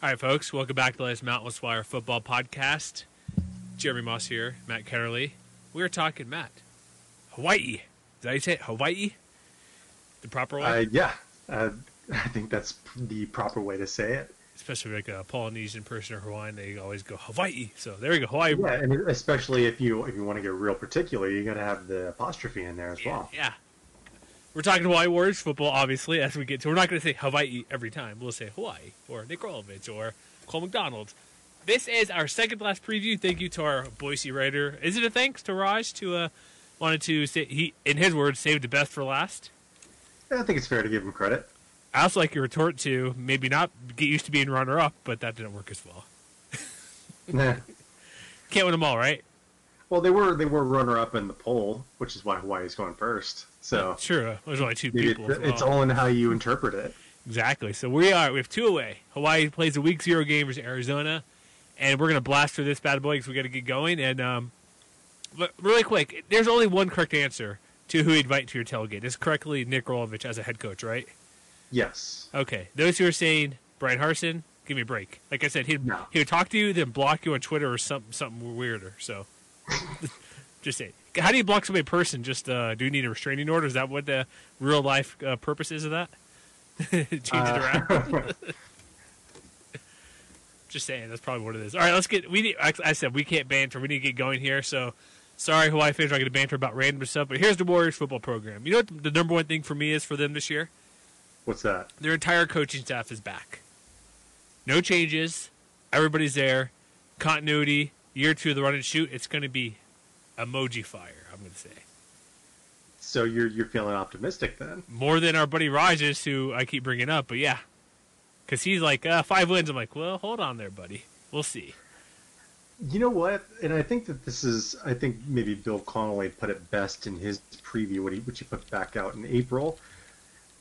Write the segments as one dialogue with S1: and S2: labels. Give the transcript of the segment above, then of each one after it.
S1: All right, folks, welcome back to the latest Mountain Wire Football Podcast. Jeremy Moss here, Matt Ketterly. We are talking, Matt, Hawaii. Did I say it? Hawaii? The proper way?
S2: Uh, yeah, uh, I think that's the proper way to say it.
S1: Especially like a Polynesian person or Hawaiian, they always go Hawaii. So there we go, Hawaii.
S2: Yeah, and especially if you if you want to get real particular, you got to have the apostrophe in there as
S1: yeah,
S2: well.
S1: Yeah. We're talking Hawaii Warriors football, obviously, as we get to. We're not going to say Hawaii every time. We'll say Hawaii or Nick Rolovich or Cole McDonald. This is our second last preview. Thank you to our Boise writer. Is it a thanks to Raj to uh, wanted to say he, in his words, saved the best for last?
S2: Yeah, I think it's fair to give him credit.
S1: I also like your retort to maybe not get used to being runner up, but that didn't work as well.
S2: nah.
S1: Can't win them all, right?
S2: Well, they were they were runner up in the poll, which is why Hawaii's going first. So
S1: sure, there's only two people.
S2: It, it's all in how you interpret it.
S1: Exactly. So we are we have two away. Hawaii plays a week zero game versus Arizona, and we're gonna blast through this bad boy because we got to get going. And um, but really quick, there's only one correct answer to who you invite to your tailgate. Is correctly Nick Rolovich as a head coach, right?
S2: Yes.
S1: Okay. Those who are saying Bryan Harsin, give me a break. Like I said, he'd
S2: No.
S1: he would talk to you, then block you on Twitter or something something weirder. So just say, how do you block somebody in person? Just uh, do you need a restraining order? Is that what the real life uh, purpose is of that? Change it
S2: Uh,
S1: around. Just saying, that's probably what it is. All right, let's get. We need, I I said we can't banter. We need to get going here. So, sorry, Hawaii fans, are going to banter about random stuff. But here's the Warriors football program. You know what the number one thing for me is for them this year?
S2: What's that?
S1: Their entire coaching staff is back. No changes. Everybody's there. Continuity. Year two of the run and shoot. It's going to be emoji fire. I'm going to say
S2: So you're you're feeling optimistic then?
S1: more than our buddy Rajesh, who I keep bringing up. But yeah, because he's like uh, five wins. I'm like, well, hold on there, buddy. We'll see.
S2: You know what? And I think that this is. I think maybe Bill Connolly put it best in his preview, what he, which he put back out in April.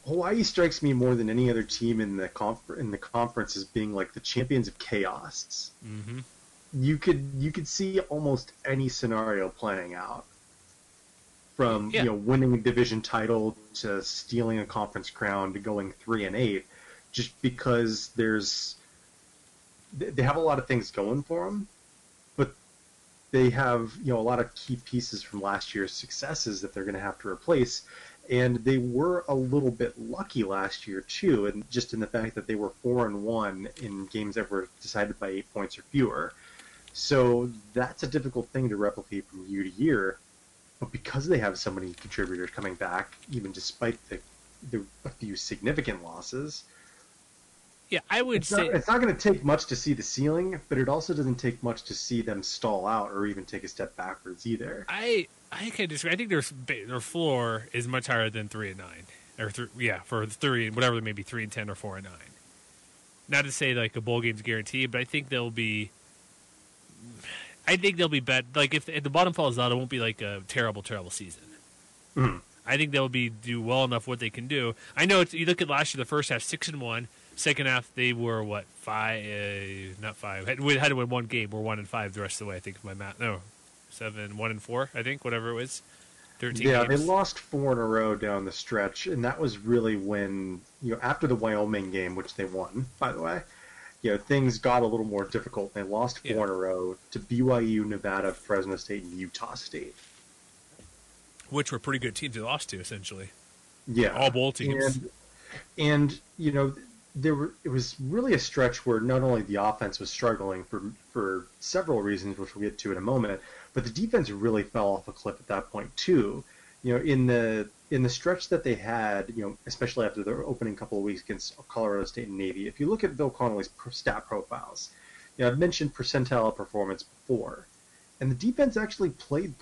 S2: Hawaii strikes me more than any other team in the conf- in the conference as being like the champions of chaos.
S1: Mm-hmm.
S2: You could you could see almost any scenario playing out, from
S1: Yeah.
S2: you know winning a division title to stealing a conference crown to going three and eight, just because there's they they have a lot of things going for them, but they have you know a lot of key pieces from last year's successes that they're going to have to replace, and they were a little bit lucky last year too, and just in the fact that they were four and one in games that were decided by eight points or fewer. So that's a difficult thing to replicate from year to year. But because they have so many contributors coming back, even despite the, the a few significant losses,
S1: Yeah, I would
S2: it's
S1: say
S2: not, it's not going to take much to see the ceiling, but it also doesn't take much to see them stall out or even take a step backwards either.
S1: I I can disagree. I think their their floor is much higher than three and nine, or three, yeah, for three whatever they may be three and ten or four and nine. Not to say like a bowl game's guaranteed, but I think they'll be. I think they'll be bet like if, if the bottom falls out, it won't be like a terrible, terrible season.
S2: Mhm.
S1: I think they'll be do well enough what they can do. I know it's, you look at last year, the first half six and one, second half they were what five, uh, not five, had, we had to win one game. We're one and five the rest of the way. I think my math, no, seven, one and four. I think whatever it was, thirteen.
S2: Yeah,
S1: games.
S2: they lost four in a row down the stretch, and that was really when you know after the Wyoming game, which they won, by the way. You know things got a little more difficult. They lost four
S1: Yeah.
S2: in a row to BYU, Nevada, Fresno State, and Utah State.
S1: which were pretty good teams they lost to essentially.
S2: Yeah,
S1: All bowl teams.
S2: And, and you know, there were it was really a stretch where not only the offense was struggling for for several reasons, which we'll get to in a moment, but the defense really fell off a cliff at that point too. You know, in the in the stretch that they had, you know, especially after their opening couple of weeks against Colorado State and Navy, if you look at Bill Connolly's stat profiles, you know, I've mentioned percentile performance before, and the defense actually played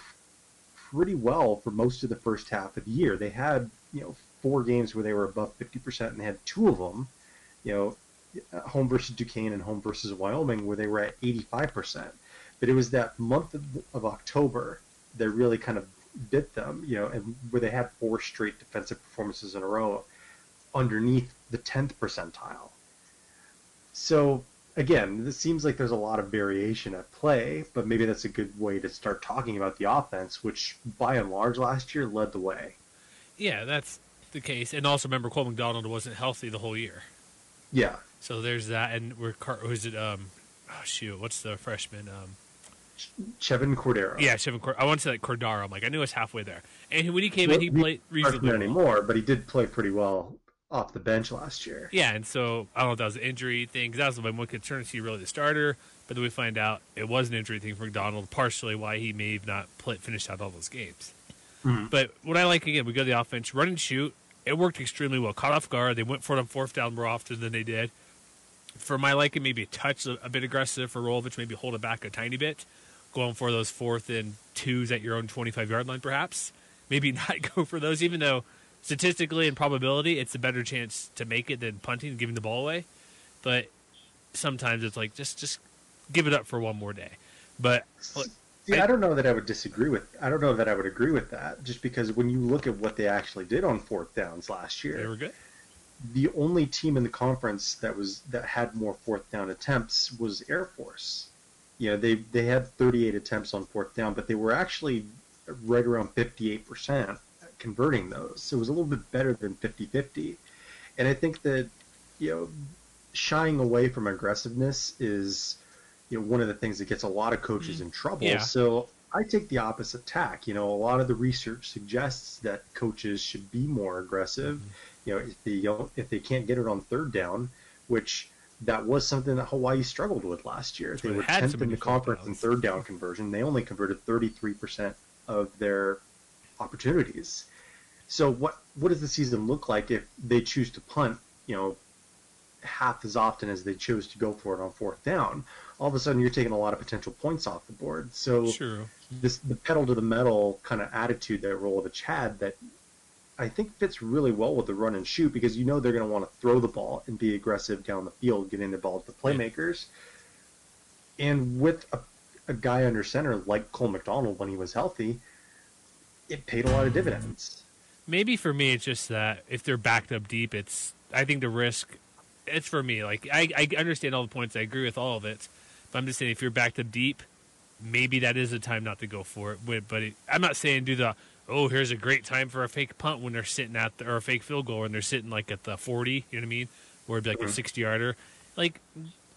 S2: pretty well for most of the first half of the year. They had, you know, four games where they were above 50%, and they had two of them, you know, home versus Duquesne and home versus Wyoming, where they were at 85%. But it was that month of, of October that really kind of bit them, you know, and where they had four straight defensive performances in a row underneath the 10th percentile. So again, this seems like there's a lot of variation at play, but maybe that's a good way to start talking about the offense, which by and large last year led the way.
S1: Yeah, that's the case. And also remember, Cole McDonald wasn't healthy the whole year.
S2: Yeah.
S1: So there's that. And we're, who's it? Um, oh, shoot. What's the freshman? Um,
S2: Chevan Cordeiro.
S1: Yeah, Chevan Cordeiro. I want to say like Cordaro. I'm like, I knew it was halfway there. And when he came well, in, he, he played reasonably well.
S2: anymore, but he did play pretty well off the bench last year.
S1: Yeah, and so I don't know if that was an injury thing because that was my one concern. Is he really the starter? But then we find out it was an injury thing for McDonald, partially why he may have not play, finished out all those games. Mm-hmm. But what I like again, we go to the offense, run and shoot. It worked extremely well. Caught off guard. They went for it on fourth down more often than they did. For my liking, maybe a touch a, a bit aggressive for Rolovich, maybe hold it back a tiny bit, going for those fourth and twos at your own 25 yard line, perhaps. Maybe not go for those, even though statistically and probability, it's a better chance to make it than punting and giving the ball away. But sometimes it's like just just give it up for one more day. But
S2: See, I, I, don't know that I would disagree with. I don't know that I would agree with that. Just because when you look at what they actually did on fourth downs last year,
S1: they were good.
S2: The only team in the conference that was that had more fourth down attempts was Air Force. You know, they they had 38 attempts on fourth down, but they were actually right around 58 percent converting those. So it was a little bit better than 50-50. And I think that, you know, shying away from aggressiveness is, you know, one of the things that gets a lot of coaches in trouble. Yeah. So I take the opposite tack. You know, a lot of the research suggests that coaches should be more aggressive. Mm-hmm. You know, if they don't, if they can't get it on third down, which that was something that Hawaii struggled with last year. They were tenth in the conference in third down conversion. They only converted 33% of their opportunities. So what what does the season look like if they choose to punt, you know, half as often as they chose to go for it on fourth down? All of a sudden, you're taking a lot of potential points off the board. So
S1: True.
S2: this the pedal to the metal kind of attitude that Rolovich had that I think fits really well with the run and shoot because you know they're going to want to throw the ball and be aggressive down the field, getting the ball to the playmakers. Yeah. And with a, a guy under center like Cole McDonald when he was healthy, it paid a lot of dividends.
S1: Maybe for me, it's just that if they're backed up deep, it's I think the risk. It's for me. Like I, I understand all the points. I agree with all of it. But I'm just saying, if you're backed up deep, maybe that is a time not to go for it. But it, I'm not saying do the oh here's a great time for a fake punt when they're sitting at the, or a fake field goal when they're sitting like at the 40. You know what I mean? Or it'd be like mm-hmm. a 60 yarder. Like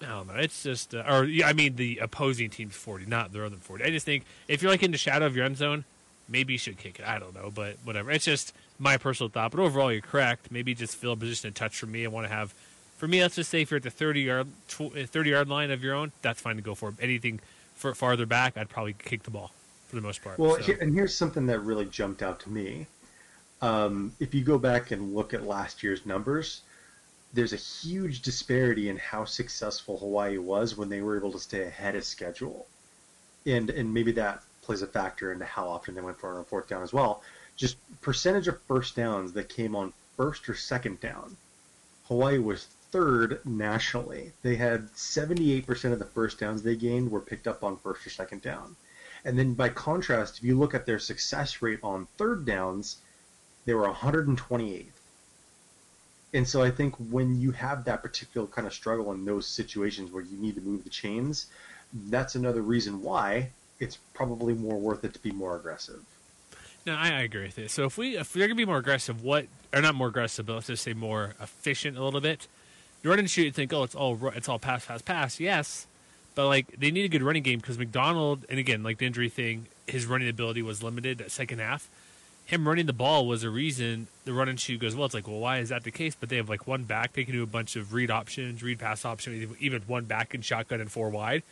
S1: I don't know. It's just, uh, or I mean, the opposing team's 40, not their other 40. I just think if you're like in the shadow of your end zone, maybe you should kick it. I don't know, but whatever. It's just my personal thought. But overall, you're correct. Maybe just fill a position a touch for me. I want to have, for me, let's just say if you're at the 30 yard, 30 yard line of your own, that's fine to go for. Anything for farther back, I'd probably kick the ball for the most part.
S2: Well,
S1: so.
S2: here, and here's something that really jumped out to me. Um, if you go back and look at last year's numbers, there's a huge disparity in how successful Hawaii was when they were able to stay ahead of schedule. And and maybe that plays a factor into how often they went for on fourth down as well. Just percentage of first downs that came on first or second down. Hawaii was third nationally. They had 78% of the first downs they gained were picked up on first or second down. And then by contrast, if you look at their success rate on third downs, they were 128th. And so I think when you have that particular kind of struggle in those situations where you need to move the chains, that's another reason why it's probably more worth it to be more aggressive.
S1: No, I, I agree with it. So if we if they're gonna be more aggressive, what or not more aggressive, but let's just say more efficient a little bit. You run and shoot, and think, oh, it's all it's all pass, pass, pass. Yes, but like they need a good running game because McDonald, and again, like the injury thing, his running ability was limited at second half. Him running the ball was a reason the run and shoot goes well. It's like, well, why is that the case? But they have like one back. They can do a bunch of read options, read pass options, even one back and shotgun and four wide.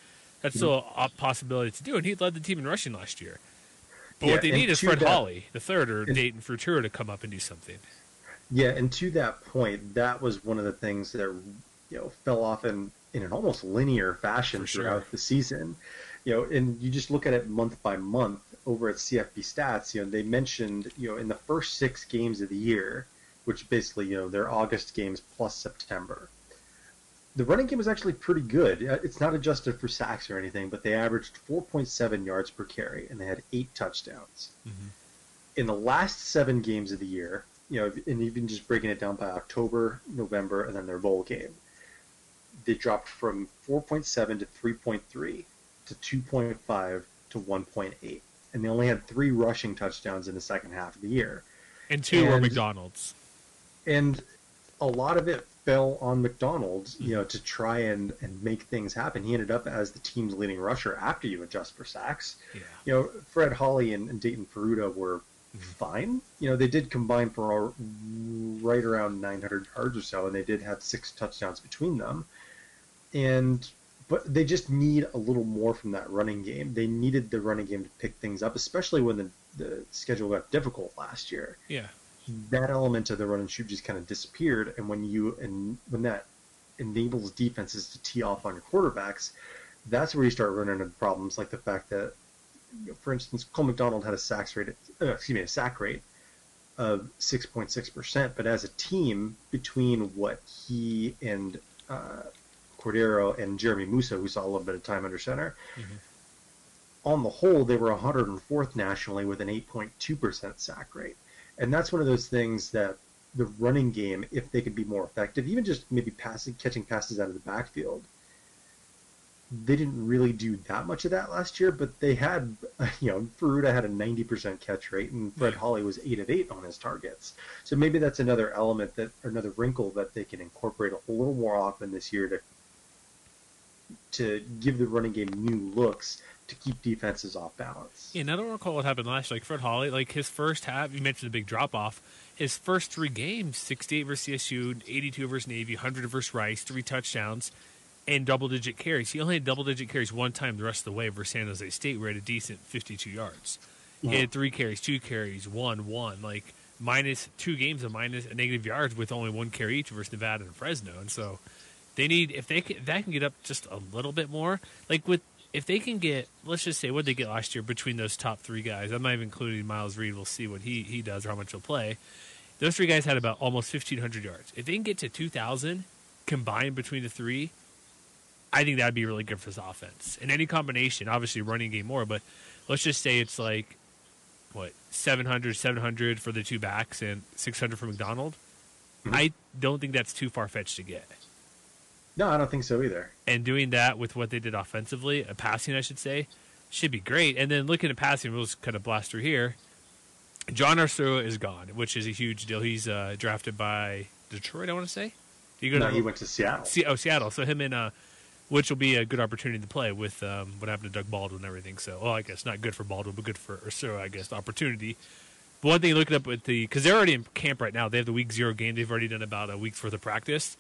S1: That's hmm. still a possibility to do, and he led the team in rushing last year. But yeah, what they need is Fred that, Holley, the third, or and, Dayton Furuta to come up and do something.
S2: Yeah, and to that point, that was one of the things that you know fell off in in an almost linear fashion For throughout sure. the season. You know, and you just look at it month by month over at CFB Stats. You know, they mentioned you know in the first six games of the year, which basically you know they're August games plus September the running game was actually pretty good. Uh, It's not adjusted for sacks or anything, but they averaged 4.7 yards per carry, and they had eight touchdowns. In the last seven games of the year, you know, and even just breaking it down by October, November, and then their bowl game, they dropped from 4.7 to 3.3 to 2.5 to 1.8, and they only had three rushing touchdowns in the second half of the year
S1: And two were McDonald's.
S2: and a lot of it fell on McDonald, you know, to try and, and make things happen. He ended up as the team's leading rusher after you adjust for sacks.
S1: Yeah.
S2: You know, Fred Holley and, and Dayton Furuta were mm-hmm. fine. You know, they did combine for right around 900 yards or so, and they did have six touchdowns between them. And but they just need a little more from that running game. They needed the running game to pick things up, especially when the, the schedule got difficult last year
S1: Yeah.
S2: that element of the run and shoot just kind of disappeared. And when you and when that enables defenses to tee off on your quarterbacks, that's where you start running into problems like the fact that, you know, for instance, Cole McDonald had a sack rate, uh, excuse me, a sack rate of 6.6 percent, but as a team, between what he and uh, Cordeiro and Jeremy Moussa, who saw a little bit of time under center, mm-hmm. on the whole, they were 104th nationally with an 8.2% sack rate. And that's one of those things that the running game, if they could be more effective, even just maybe passing, catching passes out of the backfield, they didn't really do that much of that last year, but they had, you know, Furuta had a 90% catch rate and Fred. Holley was 8 of 8 on his targets. So maybe that's another element that, another wrinkle that they can incorporate a little more often this year to to give the running game new looks to keep defenses off balance.
S1: Yeah, and I don't recall what happened last year. Like Fred Holley, like his first half, you mentioned the big drop off. His first three games 68 versus CSU, 82 versus Navy, 100 versus Rice, three touchdowns, and double digit carries. He only had double digit carries one time the rest of the way versus San Jose State, where he had a decent 52 yards. He had three carries, two carries, one, one. Like minus two games of minus negative yards with only one carry each versus Nevada and Fresno. And so they need if they can, if that can get up just a little bit more, like with if they can get let's just say what they get last year between those top three guys. I'm not even including Miles Reed. We'll see what he he does or how much he'll play. Those three guys had about almost 1,500 yards. If they can get to 2,000 combined between the three, I think that'd be really good for this offense. In any combination, obviously running game more, but let's just say it's like what 700, 700 for the two backs and 600 for McDonald. Mm-hmm. I don't think that's too far fetched to get.
S2: No, I don't think so either.
S1: And doing that with what they did offensively, a passing, I should say, should be great. And then looking at passing, we'll just kind of blast through here. John Ursua is gone, which is a huge deal. He's uh, drafted by Detroit, I want to say. Did he go
S2: No,
S1: to
S2: he went to Seattle.
S1: Se- oh, Seattle. So him and uh, which will be a good opportunity to play with um, what happened to Doug Baldwin and everything. So, well, I guess not good for Baldwin, but good for Ursua, I guess, opportunity. But one thing, looking up with the because they're already in camp right now. They have the week zero game. They've already done about a week's worth of practice.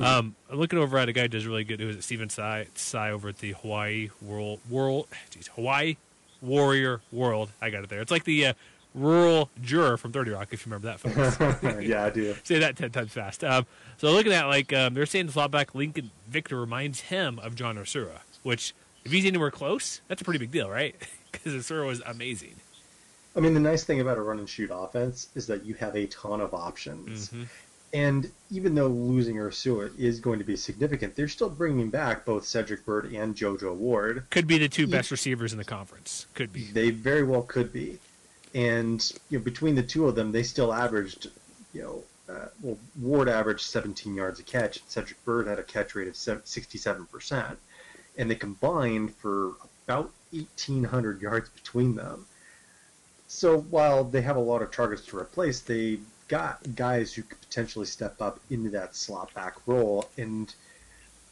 S1: Um, I'm looking over at a guy who does really good. Who is it? Stephen Tsai, Tsai over at the Hawaii World World, geez, Hawaii Warrior World. I got it there. It's like the uh, rural juror from Thirty Rock, if you remember that. Folks.
S2: yeah, I do.
S1: Say that ten times fast. Um, so looking at like um, they're saying the slotback Lincoln Victor reminds him of John Ursua, which if he's anywhere close, that's a pretty big deal, right? Because Ursua was amazing.
S2: I mean, the nice thing about a run and shoot offense is that you have a ton of options.
S1: Mm-hmm.
S2: And even though losing Ursua is going to be significant, they're still bringing back both Cedric Byrd and JoJo Ward.
S1: Could be the two
S2: Yeah.
S1: best receivers in the conference. Could be.
S2: They very well could be. And you know, between the two of them, they still averaged, you know, uh, well, Ward averaged 17 yards a catch. Cedric Byrd had a catch rate of 67%. And they combined for about 1,800 yards between them. So while they have a lot of targets to replace, they got guys who could potentially step up into that slot back role. And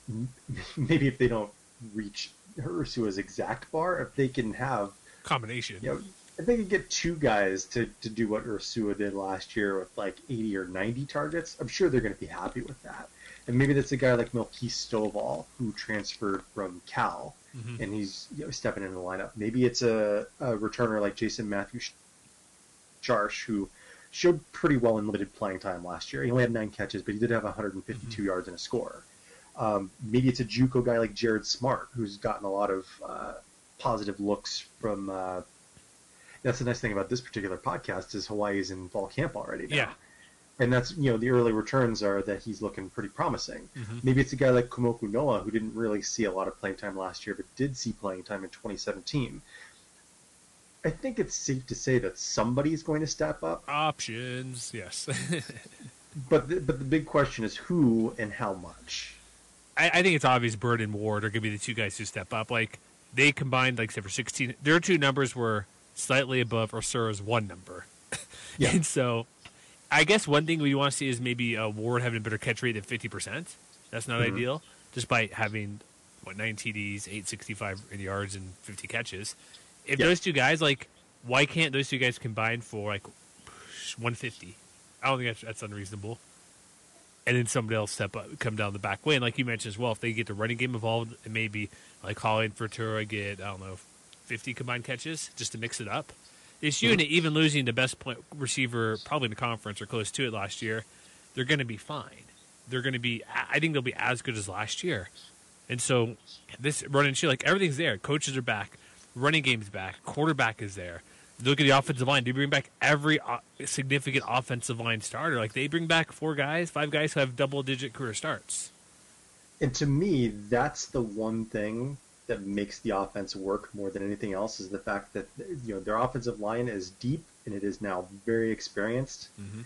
S2: maybe if they don't reach Ursua's exact bar, if they can have
S1: Combination.
S2: you know, if they could get two guys to, to do what Ursua did last year with like 80 or 90 targets, I'm sure they're going to be happy with that. And maybe that's a guy like Melquise Stovall who transferred from Cal
S1: Mhm.
S2: and he's you know, stepping in the lineup. Maybe it's a, a returner like Jason Matthew Sharsh who showed pretty well in limited playing time last year. He only had nine catches, but he did have 152 yards and a score. Um, maybe it's a JUCO guy like Jared Smart who's gotten a lot of uh, positive looks from. Uh, that's the nice thing about this particular podcast is Hawaii's in fall camp already. Now.
S1: Yeah.
S2: and that's you know the early returns are that he's looking pretty promising.
S1: Mhm.
S2: Maybe it's a guy like Kumoku Noa who didn't really see a lot of playing time last year, but did see playing time in 2017. I think it's safe to say that somebody's going to step up,
S1: Options, yes.
S2: but the, but the big question is who and how much.
S1: I, I think it's obvious Byrd and Ward are going to be the two guys who step up. Like they combined, like I said, for sixteen. Their two numbers were slightly above Ursua's one number.
S2: Yeah.
S1: and so, I guess one thing we want to see is maybe uh, Ward having a better catch rate than fifty percent. That's not
S2: Mhm.
S1: ideal, just by having what nine TDs, eight sixty five yards, and fifty catches. If
S2: Yeah.
S1: those two guys like, why can't those two guys combine for like one fifty? I don't think that's, that's unreasonable and then somebody else step up, come down the back way. And like you mentioned as well, if they get the running game involved, and maybe like Holley and Furuta get I don't know, fifty combined catches just to mix it up. This mm-hmm. unit, even losing the best point receiver probably in the conference or close to it last year, they're going to be fine. They're going to be. I think they'll be as good as last year. And so this running shit, like everything's there. Coaches are back, running game's back, quarterback is there. Look at the offensive line. They bring back every uh, significant offensive line starter. Like they bring back four guys, five guys who have double digit career starts.
S2: And to me, that's the one thing that makes the offense work more than anything else is the fact that you know their offensive line is deep and it is now very experienced,
S1: Mhm.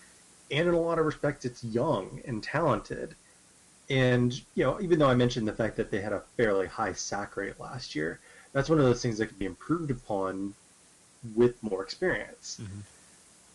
S2: and in a lot of respects, it's young and talented. And you know, even though I mentioned the fact that they had a fairly high sack rate last year, that's one of those things that can be improved upon with more experience.
S1: Mhm.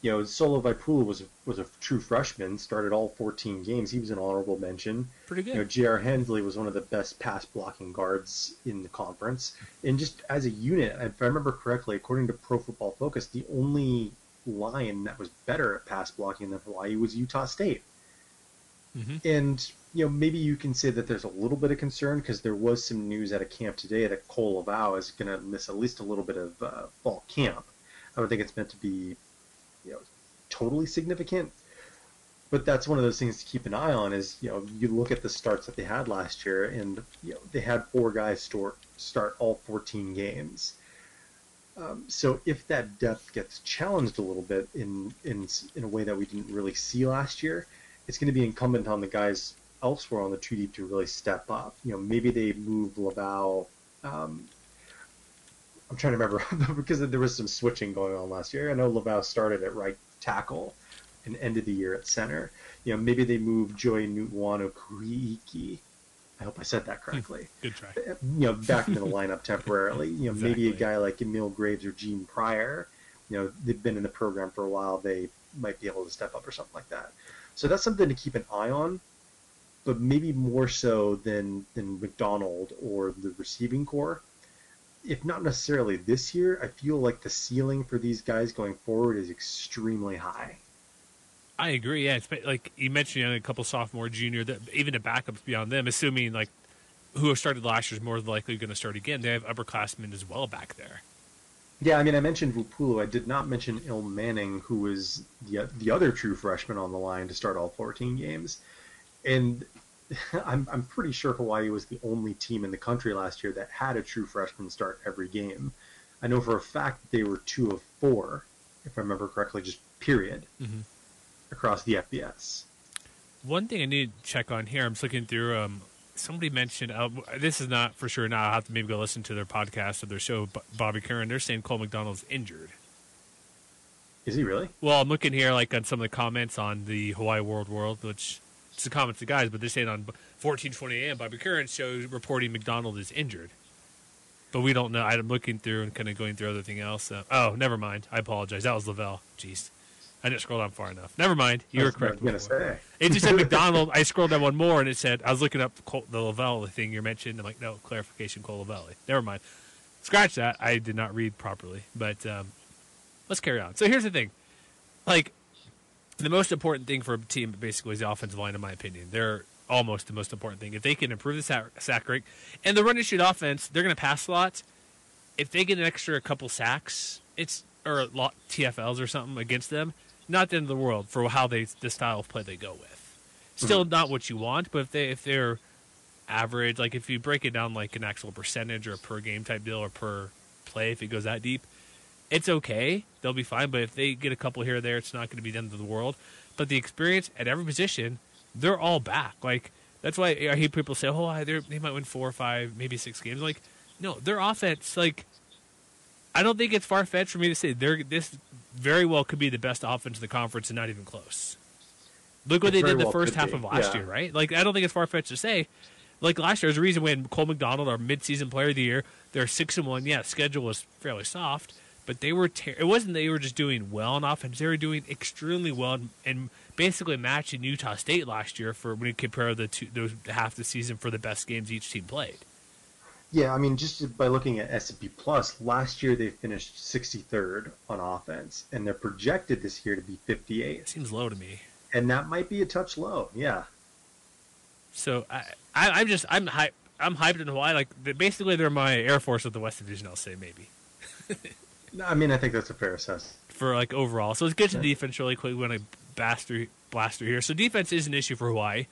S2: You know, Solo Vipula was a, was a true freshman, started all 14 games. He was an honorable mention.
S1: Pretty good.
S2: You know, J.R. Hensley was one of the best pass blocking guards in the conference. And just as a unit, if I remember correctly, according to Pro Football Focus, the only line that was better at pass blocking than Hawaii was Utah State.
S1: Mhm.
S2: And you know, maybe you can say that there's a little bit of concern because there was some news at a camp today that Kohl Levao is going to miss at least a little bit of uh, fall camp. I don't think it's meant to be, you know, totally significant, but that's one of those things to keep an eye on. Is you know, you look at the starts that they had last year, and you know, they had four guys start start all 14 games. Um, so if that depth gets challenged a little bit in in in a way that we didn't really see last year, it's going to be incumbent on the guys elsewhere on the two deep to really step up. You know, maybe they move Levao. Um, I'm trying to remember because there was some switching going on last year. I know Levao started at right tackle and ended the year at center. You know, maybe they move Joy Nutuano Kuiki. I hope I said that correctly.
S1: Good try.
S2: you know, back into the lineup temporarily. You know, maybe a guy like Emil Graves or Gene Pryor. You know, they've been in the program for a while. They might be able to step up or something like that. So that's something to keep an eye on, but maybe more so than than McDonald or the receiving corps. If not necessarily this year, I feel like the ceiling for these guys going forward is extremely high.
S1: I agree. Yeah, it's like you mentioned, you know, a couple sophomore, junior, that even the backups beyond them, assuming like who have started last year is more likely going to start again. They have upperclassmen as well back there.
S2: Yeah, I mean, I mentioned Vupulu. I did not mention Ilm Manning, who was the the other true freshman on the line to start all 14 games, and I'm I'm pretty sure Hawaii was the only team in the country last year that had a true freshman start every game. I know for a fact that they were two of four, if I remember correctly, just period
S1: Mhm.
S2: across the FBS.
S1: One thing I need to check on here, I'm just looking through. Um, somebody mentioned uh, this is not for sure. Now I'll have to maybe go listen to their podcast or their show. Bobby Curran, they're saying Cole McDonald's injured.
S2: Is he really?
S1: Well, I'm looking here like on some of the comments on the Hawaii World World, which it's the comments of guys, but they're saying on 14:20 a.m. Bobby Curran shows reporting McDonald is injured, but we don't know. I'm looking through and kind of going through everything else. Oh, never mind. I apologize. That was Levao. Jeez, I didn't scroll down far enough. Never mind. You were correct.
S2: gonna say.
S1: It just said McDonald. I scrolled down one more and it said I was looking up Col- the Levao thing you mentioned. I'm like, no clarification, Kohl Levao. Never mind. Scratch that. I did not read properly. But um, let's carry on. So here's the thing, like the most important thing for a team basically is the offensive line, in my opinion. They're almost the most important thing. If they can improve the sack, sack rate and the run and shoot offense, they're going to pass a lot. If they get an extra couple sacks, it's or a lot TFLs or something against them, not the end of the world for how they the style of play they go with. Still mm-hmm. not what you want, but if they if they're average, like if you break it down like an actual percentage or a per game type deal or per play, if it goes that deep, it's okay. They'll be fine. But if they get a couple here or there, it's not going to be the end of the world. but the experience at every position, they're all back. Like that's why I hear people say, "Oh, they might win four or five, maybe six games." Like, no, their offense. Like, I don't think it's far fetched for me to say they're this very well could be the best offense in the conference and not even close. Look what they did the
S2: well
S1: first half
S2: be,
S1: of last
S2: yeah.
S1: year, right? Like, I don't think it's far fetched to say. Like last year, there's a reason when Cole McDonald, our midseason player of the year, they're six and one. Yeah, schedule was fairly soft, but they were. Ter- it wasn't they were just doing well on offense; they were doing extremely well and, and basically matching Utah State last year for when you compare the two, those half the season for the best games each team played.
S2: Yeah, I mean, just by looking at S&P Plus, last year they finished 63rd on offense, and they're projected this year to be 58th,
S1: It seems low to me.
S2: and that might be a touch low. Yeah,
S1: So I, I I'm just I'm hype. I'm hyped in Hawaii. Like basically, they're my Air Force of the West Division. I'll say maybe
S2: No, I mean, I think that's a fair assessment.
S1: for like overall. So let's get to defense really quick. We're gonna blast through blast through here. So defense is an issue for Hawaii.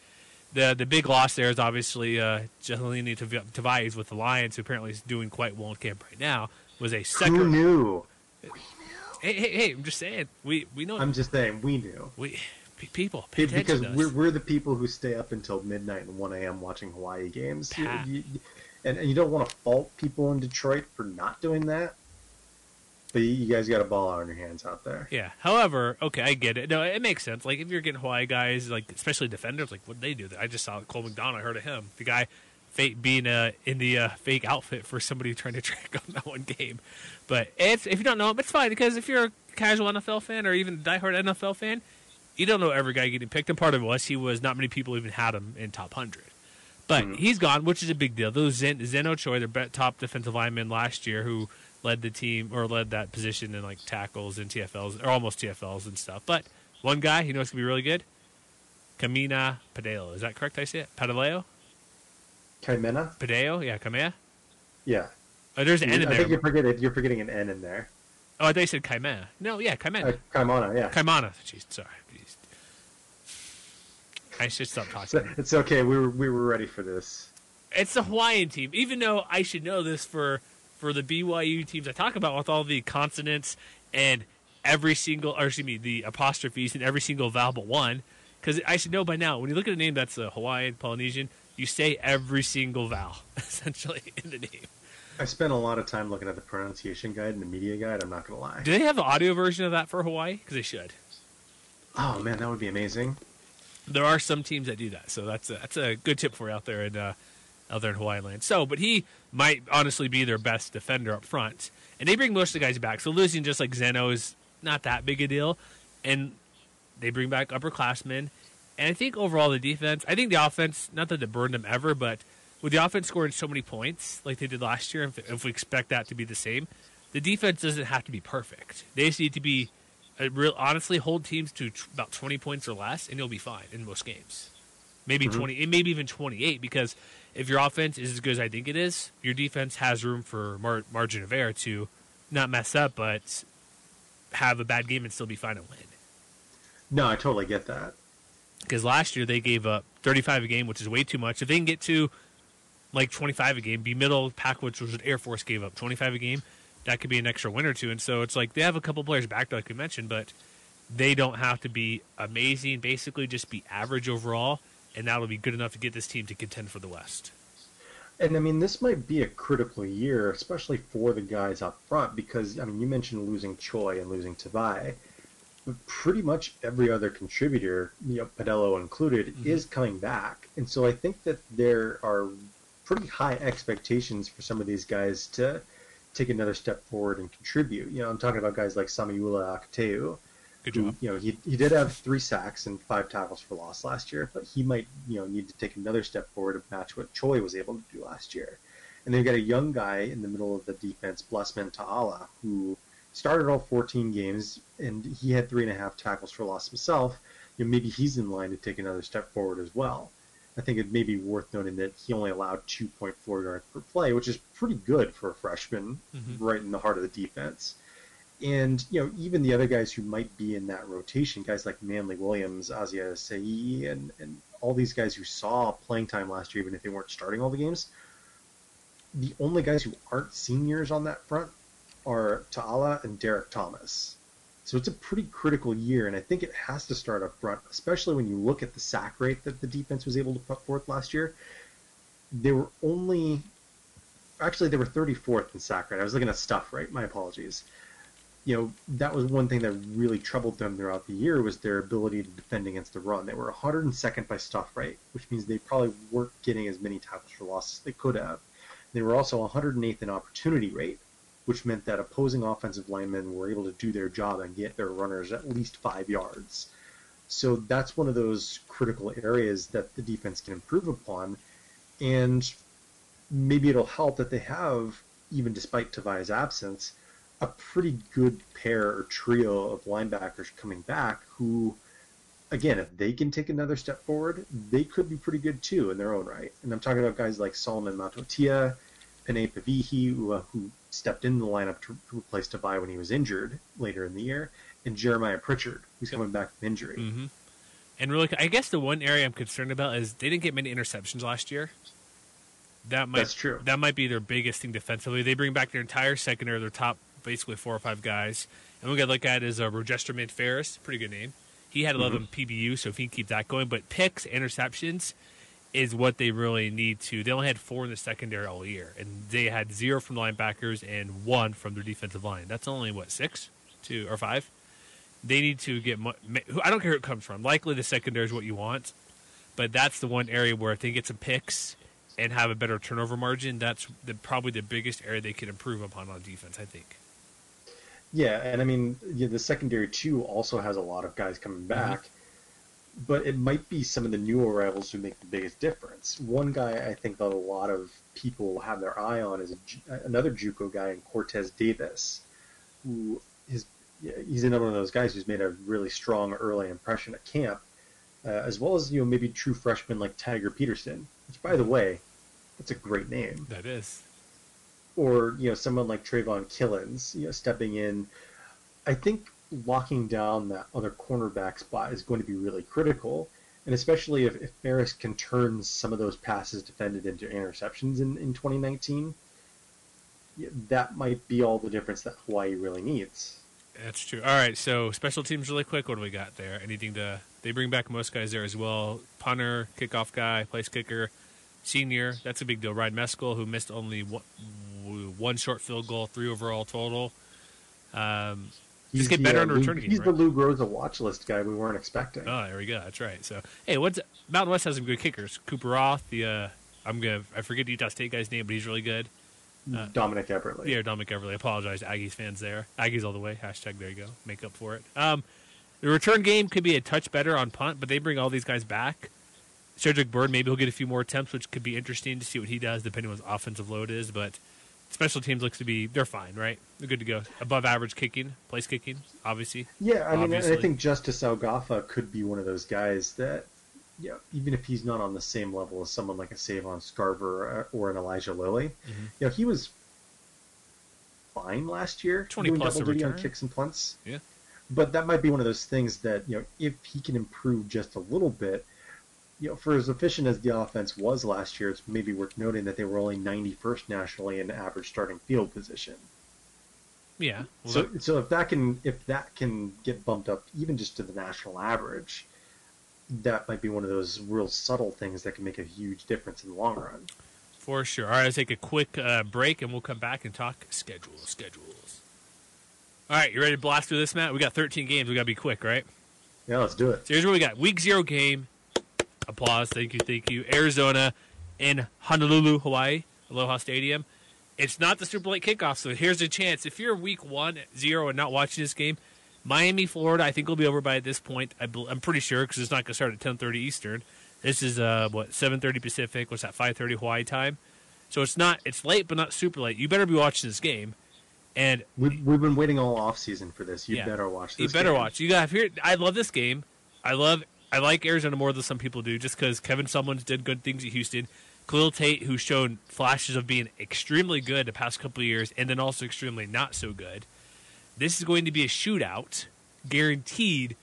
S1: The the big loss there is obviously uh, Jahlani Tav- Tavais with the Lions, who apparently is doing quite well in camp right now. Was a
S2: Who
S1: second.
S2: knew?
S1: Hey, hey, hey! I'm just saying. We we know
S2: I'm just saying, we knew.
S1: we pe- people
S2: Because we're, we're the people who stay up until midnight and 1 a.m. watching Hawaii games. You- you- and, and you don't want to fault people in Detroit for not doing that. But you, guys got a ball on your hands out there.
S1: Yeah. However, okay, I get it. No, it makes sense. Like if you're getting Hawaii guys, like especially defenders, like what they do? I just saw Cole McDonald. I heard of him. The guy, fake being uh, in the uh, fake outfit for somebody trying to track on that one game. But it's if you don't know him, it's fine because if you're a casual NFL fan or even a diehard NFL fan, you don't know every guy getting picked. And part of it was he was not many people even had him in top hundred. But
S2: Mhm.
S1: he's gone, which is a big deal. Those Zen, Zeno Choi, their top defensive lineman last year, who led the team or led that position in like tackles and TFLs or almost TFLs and stuff. But one guy, you know, it's gonna be really good. Kamina Padeo, is that correct? I say it. Padaleo,
S2: Kaimena?
S1: Padeo, yeah, Kamea.
S2: Yeah.
S1: Oh, there's an N in
S2: I think you're forgetting, you're forgetting an N in there.
S1: Oh, they said Kaimea. No, yeah, Kaimena.
S2: Uh, Kaimana, yeah.
S1: Kaimana. Jeez, sorry. Jeez. I should stop talking.
S2: So, it's okay. We were we were ready for this.
S1: it's the Hawaiian team. Even though I should know this for for the BYU teams I talk about with all the consonants and every single, or excuse me, the apostrophes in every single vowel but one. Because I should know by now. When you look at a name that's a Hawaiian, Polynesian, you say every single vowel essentially in the name.
S2: I spent a lot of time looking at the pronunciation guide and the media guide. I'm not gonna lie.
S1: Do they have an audio version of that for Hawaii? Because they should.
S2: Oh man, that would be amazing.
S1: There are some teams that do that, so that's a, that's a good tip for you out there in uh, out there in Hawaii land. So, but he might honestly be their best defender up front, and they bring most of the guys back. So losing just like Zeno is not that big a deal, and they bring back upperclassmen. And I think overall the defense, I think the offense, not that it burned them ever, but with the offense scoring so many points like they did last year, if, we expect that to be the same, the defense doesn't have to be perfect. They just need to be real honestly hold teams to about 20 points or less and you'll be fine in most games maybe mm-hmm. 20 maybe even 28 because if your offense is as good as i think it is your defense has room for mar- margin of error to not mess up but have a bad game and still be fine and win.
S2: No, I totally get that.
S1: because last year they gave up 35 a game which is way too much. If they can get to like 25 a game be middle pack which was what air force gave up 25 a game that could be an extra win or two. And so it's like they have a couple players back like we mentioned but they don't have to be amazing basically just be average overall and that'll be good enough to get this team to contend for the west
S2: And I mean, this might be a critical year, especially for the guys up front, because I mean, you mentioned losing Choi and losing Tavai, but pretty much every other contributor, you know, Padello included,
S1: Mhm.
S2: is coming back, and so I think that there are pretty high expectations for some of these guys to take another step forward and contribute. You know, I'm talking about guys like Samiula Akateu,
S1: good
S2: who,
S1: job
S2: you know, he, he did have three sacks and five tackles for loss last year, but he might, you know, need to take another step forward to match what Choi was able to do last year. And then you got a young guy in the middle of the defense, Blessman Ta'ala, who started all 14 games and he had three and a half tackles for loss himself. You know, maybe he's in line to take another step forward as well. I think it may be worth noting that he only allowed 2.4 yards per play, which is pretty good for a freshman,
S1: Mhm.
S2: right in the heart of the defense. And you know, even the other guys who might be in that rotation, guys like Manley Williams, Azia Sayi, and and all these guys who saw playing time last year, even if they weren't starting all the games, the only guys who aren't seniors on that front are Ta'ala and Derek Thomas. So it's a pretty critical year, and I think it has to start up front, especially when you look at the sack rate that the defense was able to put forth last year. They were only, actually, they were 34th in sack rate. I was looking at stuff, right? My apologies. You know, that was one thing that really troubled them throughout the year was their ability to defend against the run. They were 102nd by stuff rate, which means they probably weren't getting as many tackles for loss as they could have. They were also 108th in opportunity rate, which meant that opposing offensive linemen were able to do their job and get their runners at least five yards. So that's one of those critical areas that the defense can improve upon. And maybe it'll help that they have, even despite Tavai's absence, a pretty good pair or trio of linebackers coming back who, again, if they can take another step forward, they could be pretty good too in their own right. And I'm talking about guys like Solomon Matautia, Penei Pavihi, who, uh, who stepped in the lineup to, to replace Tavai when he was injured later in the year, and Jeremiah Pritchard, who's coming back from injury.
S1: Mm-hmm. And really, I guess the one area I'm concerned about is they didn't get many interceptions last year. That might
S2: That's true.
S1: That might be their biggest thing defensively. They bring back their entire secondary, their top basically four or five guys. And we got to look at is uh, Rojesterman Farris, pretty good name. He had 11
S2: Mm-hmm.
S1: PBU, so if he can keep that going, but picks, interceptions is what they really need to. They only had four in the secondary all year, and they had zero from the linebackers and one from their defensive line. That's only what six, two or five. They need to get. I don't care who it comes from. Likely the secondary is what you want, but that's the one area where if they get some picks and have a better turnover margin, that's the, probably the biggest area they can improve upon on defense. I think.
S2: Yeah, and I mean, yeah, the secondary too also has a lot of guys coming back, but it might be some of the new arrivals who make the biggest difference. One guy I think that a lot of people have their eye on is a, another JUCO guy in Cortez Davis, who is yeah, he's another one of those guys who's made a really strong early impression at camp, uh, as well as you know maybe true freshmen like Tiger Peterson, which by the way, that's a great name
S1: That is.
S2: Or you know someone like Trayvon Killens, you know, stepping in. I think locking down that other cornerback spot is going to be really critical, and especially if, if Farris can turn some of those passes defended into interceptions in, in 2019, that might be all the difference that Hawaii really needs.
S1: That's true. All right, so special teams really quick. What do we got there? Anything to? They bring back most guys there as well. Punter, kickoff guy, place kicker, senior. That's a big deal. Ryan Meskell, who missed only one, one short field goal, three overall total. Um, Just get better
S2: the Lou-
S1: return game,
S2: He's the? Lou Groza watch list guy we weren't expecting.
S1: oh, there we go. That's right. So, hey, what's Mountain West has some good kickers. Cooper Rothe, the uh, I'm gonna I forget the Utah State guy's name, but he's really good.
S2: Dominik Eberle.
S1: Yeah, Dominik Eberle. I apologize, to Aggies fans there. Aggies all the way. Hashtag there you go. Make up for it. Um, the return game could be a touch better on punt, but they bring all these guys back. Cedric Byrd, maybe he'll get a few more attempts, which could be interesting to see what he does, depending on what his offensive load is. But special teams looks to be they're fine, right? They're good to go. Above average kicking, place kicking, obviously.
S2: Yeah, I mean, I think Justice Algafa could be one of those guys that, yeah, even if he's not on the same level as someone like a Savon Scarver or, or an Elijah Lilly,
S1: Mm-hmm.
S2: you know, he was fine last year.
S1: 20
S2: doing
S1: plus
S2: double duty on kicks and punts.
S1: Yeah.
S2: But that might be one of those things that you know, if he can improve just a little bit, you know, for as efficient as the offense was last year, it's maybe worth noting that they were only 91st nationally in average starting field position.
S1: Yeah. Well,
S2: So,
S1: that-
S2: so if that can if that can get bumped up even just to the national average, that might be one of those real subtle things that can make a huge difference in the long run.
S1: for sure. All right, let's take a quick uh, break, and we'll come back and talk schedules. Schedules. All right, you ready to blast through this, Matt? We got 13 games. We got to be quick, right?
S2: Yeah, let's do it.
S1: So here's what we got: Week zero game. Applause. Thank you. Thank you. Arizona in Honolulu, Hawaii, Aloha Stadium. It's not the Super Late kickoff, so here's a chance. If you're week one, zero, and not watching this game, Miami, Florida, I think will be over by this point. I I'm pretty sure because it's not going to start at 10:30 Eastern. This is uh what 7:30 Pacific. What's that? 5:30 Hawaii time. So it's not it's late, but not super late. You better be watching this game, and
S2: We've, we've been waiting all off season for this. You
S1: Yeah.
S2: better watch this you
S1: better
S2: game.
S1: watch. You got here. I love this game. I love. I like Arizona more than some people do, just because Kevin Sumlins did good things at Houston. Khalil Tate, who's shown flashes of being extremely good the past couple of years, and then also extremely not so good. This is going to be a shootout, guaranteed.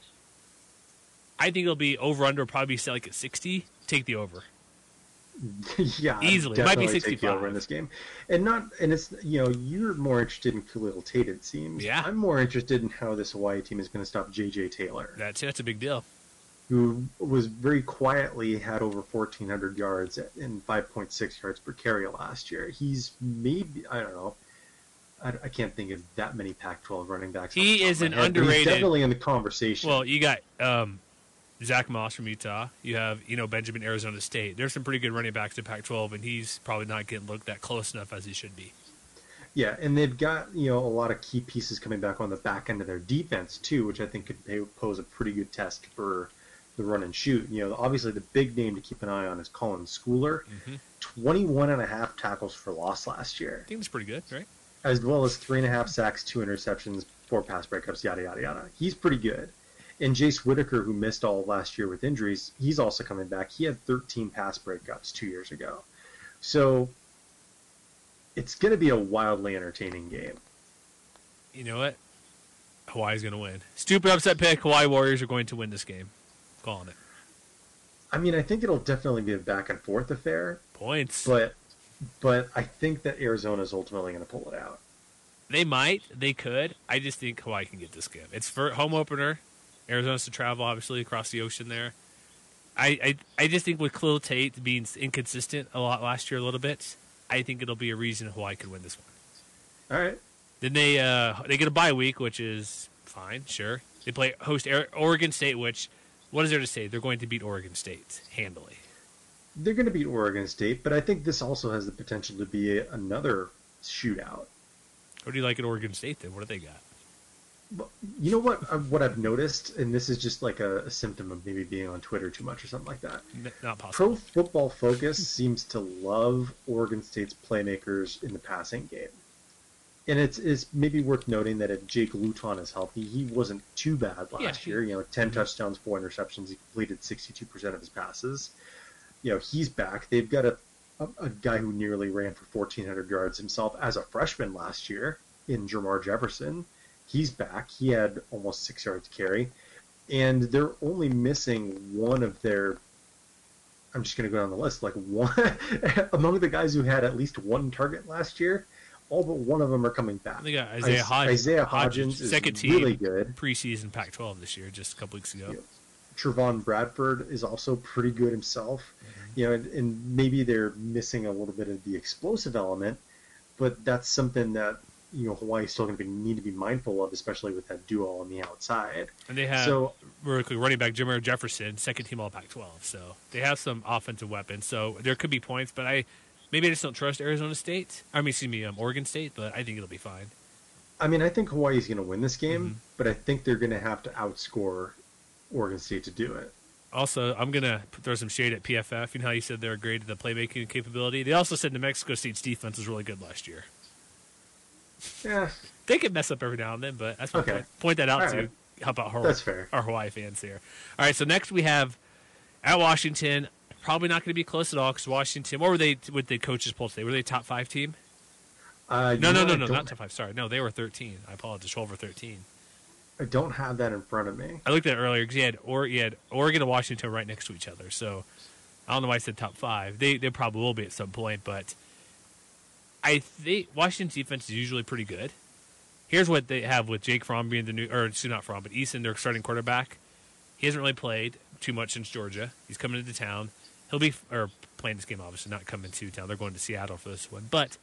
S1: I think it'll be over under. Probably set like at sixty. Take the over.
S2: yeah,
S1: Easily. It might be
S2: take
S1: 65.
S2: over in this game, and not and it's you know you're more interested in Khalil Tate it seems.
S1: Yeah.
S2: I'm more interested in how this Hawaii team is going to stop J.J. Taylor,
S1: That's that's a big deal.
S2: Who was very quietly had over 1,400 yards and 5.6 yards per carry last year. He's maybe I don't know. I, I can't think of that many Pac-12 running backs.
S1: He is an
S2: head,
S1: underrated-
S2: He's definitely in the conversation.
S1: Well, you got um, Zach Moss from Utah. You have you know Benjamin Arizona State. There's some pretty good running backs in Pac-12, and he's probably not getting looked at close enough as he should be.
S2: Yeah, and they've got you know a lot of key pieces coming back on the back end of their defense too, which I think could pose a pretty good test for the run and shoot. You know, obviously the big name to keep an eye on is Colin Schooler.
S1: Mhm.
S2: 21 and a half tackles for loss last year,
S1: I think it's pretty good, right?
S2: as well as three and a half sacks, two interceptions, four pass breakups, yada yada yada. He's pretty good. And Jace Whitaker, who missed all of last year with injuries, he's also coming back. He had 13 pass breakups two years ago. So it's going to be a wildly entertaining game.
S1: You know what? Hawaii's going to win. Stupid upset pick. Hawaii Warriors are going to win this game. Calling it.
S2: I mean, I think it'll definitely be a back and forth affair,
S1: Points.
S2: but but I think that Arizona is ultimately going to pull it out.
S1: They might. They could. I just think Hawaii can get this game. It's for home opener. Arizona's to travel, obviously, across the ocean there. I, I, I just think with Khalil Tate being inconsistent a lot last year, a little bit, I think it'll be a reason Hawaii could win this one.
S2: All right.
S1: Then they uh, they get a bye week, which is fine, sure. They play host Oregon State, which what is there to say? They're going to beat Oregon State handily.
S2: They're going to beat Oregon State, but I think this also has the potential to be a, another shootout.
S1: What do you like at Oregon State then? What do they got?
S2: You know what? uh, What I've noticed, and this is just like a, a symptom of maybe being on Twitter too much or something like that.
S1: Not possible.
S2: Pro Football Focus seems to love Oregon State's playmakers in the passing game. And it's, it's maybe worth noting that if Jake Luton is healthy, he wasn't too bad last
S1: Yeah, he-
S2: year. You know, 10 touchdowns, four interceptions. He completed 62% of his passes. You know, he's back. They've got a, a, a guy who nearly ran for 1,400 yards himself as a freshman last year in Jermar Jefferson. He's back. He had almost six yards carry. And they're only missing one of their I'm just going to go down the list. Like one among the guys who had at least one target last year, all but one of them are coming back.
S1: They got Isaiah
S2: Is-
S1: Hodgins.
S2: Isaiah Hodgins is
S1: second team
S2: really good.
S1: preseason Pac-12 this year, just a couple weeks ago.
S2: Yeah. Trevon Bradford is also pretty good himself. Mm-hmm. You know, and, and maybe they're missing a little bit of the explosive element, but that's something that you know Hawaii's still going to need to be mindful of, especially with that duo on the outside.
S1: And they have
S2: So-
S1: really quick running back Jermar Jefferson, second team All Pac-12. So they have some offensive weapons. So there could be points, but I maybe I just don't trust Arizona State. I mean, excuse me, um, Oregon State, but I think it'll be fine.
S2: I mean, I think Hawaii's going to win this game,
S1: Mhm.
S2: but I think they're going to have to outscore Oregon State to do it.
S1: Also, I'm gonna throw some shade at PFF. You know how you said they're great at the playmaking capability. They also said New Mexico State's defense was really good last year.
S2: Yeah,
S1: They could mess up every now and then, but that's
S2: Okay.
S1: point. Point that out
S2: All
S1: to
S2: right.
S1: help out Hawaii,
S2: That's fair.
S1: our Hawaii fans here. All right, so next we have at Washington. Probably not going to be close at all because Washington. What were they with the coaches poll today? Were they a top five team?
S2: uh,
S1: No, no, no, no,
S2: don't-
S1: top five. Sorry, no, they were 13. I apologize, 12 or 13.
S2: I don't have that in front of me.
S1: I looked at it earlier because you had or you had Oregon and Washington right next to each other. So I don't know why I said top five. They they probably will be at some point, but I think Washington's defense is usually pretty good. Here's what they have with Jake Fromm being the new, or excuse not Fromm, but Eason, their starting quarterback. He hasn't really played too much since Georgia. He's coming into town. He'll be or playing this game, obviously not coming to town. They're going to Seattle for this one, but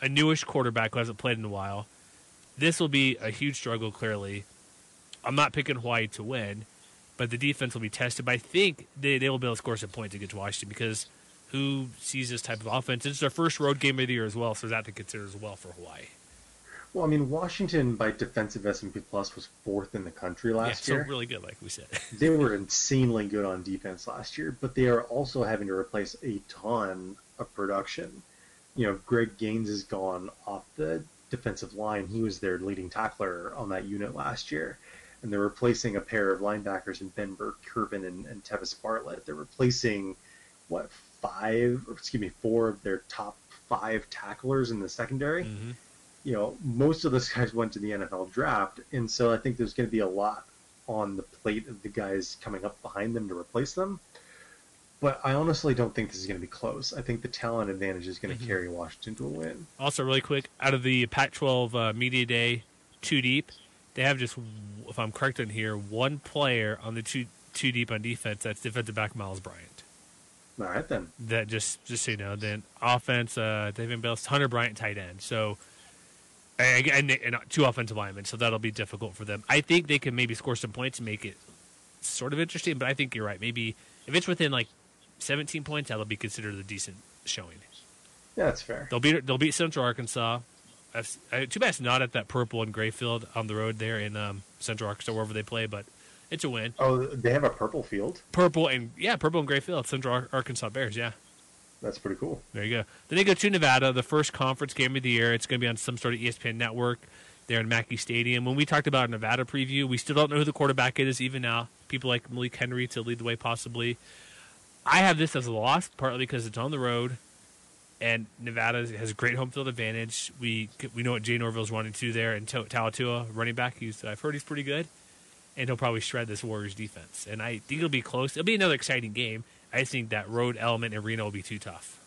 S1: a newish quarterback who hasn't played in a while. This will be a huge struggle. Clearly, I'm not picking Hawaii to win, but the defense will be tested. But I think they, they will be able to score some points against Washington because who sees this type of offense? It's their first road game of the year as well, so that to consider as well for Hawaii.
S2: Well, I mean, Washington by defensive S&P Plus was fourth in the country last
S1: yeah, so
S2: year.
S1: really good, like we said.
S2: They were insanely good on defense last year, but they are also having to replace a ton of production. You know, Greg Gaines is gone off the defensive line. He was their leading tackler on that unit last year. And they're replacing a pair of linebackers in Ben Burr-Kirven, and, and Tevis Bartlett. They're replacing, what, five, or excuse me, four of their top five tacklers in the secondary
S1: Mhm.
S2: You know, most of those guys went to the NFL draft, and so I think there's going to be a lot on the plate of the guys coming up behind them to replace them. But I honestly don't think this is going to be close. I think the talent advantage is going to
S1: Mhm.
S2: carry Washington to a win.
S1: Also, really quick, out of the Pac-12 uh, media day, two deep, they have just, if I'm correct in here, one player on the two two deep on defense. That's defensive back Myles Bryant.
S2: All right then.
S1: That just just so you know. Then offense, uh, David Bell, Hunter Bryant, tight end. So. And, and, and two offensive linemen, so that'll be difficult for them. I think they can maybe score some points and make it sort of interesting, but I think you're right. Maybe if it's within like 17 points, that'll be considered a decent showing.
S2: Yeah, that's fair.
S1: They'll beat they'll beat Central Arkansas. That's, uh, too bad it's not at that purple and gray field on the road there in um, Central Arkansas wherever they play, but it's a win.
S2: Oh, they have a purple field.
S1: Purple and yeah, purple and gray field. Central Ar- Arkansas Bears. Yeah,
S2: That's pretty cool.
S1: there you go. Then they go to Nevada, the first conference game of the year. It's going to be on some sort of ESPN network there in Mackay Stadium. When we talked about a Nevada preview, we still don't know who the quarterback is even now. People like Malik Henry to lead the way possibly. I have this as a loss, partly because it's on the road, and Nevada has a great home field advantage. We we know what Jay Norvell's running to there, and Toa Taua, running back, he's I've heard he's pretty good, and he'll probably shred this Warriors defense. And I think it'll be close. It'll be another exciting game. I think that road element in Reno will be too tough.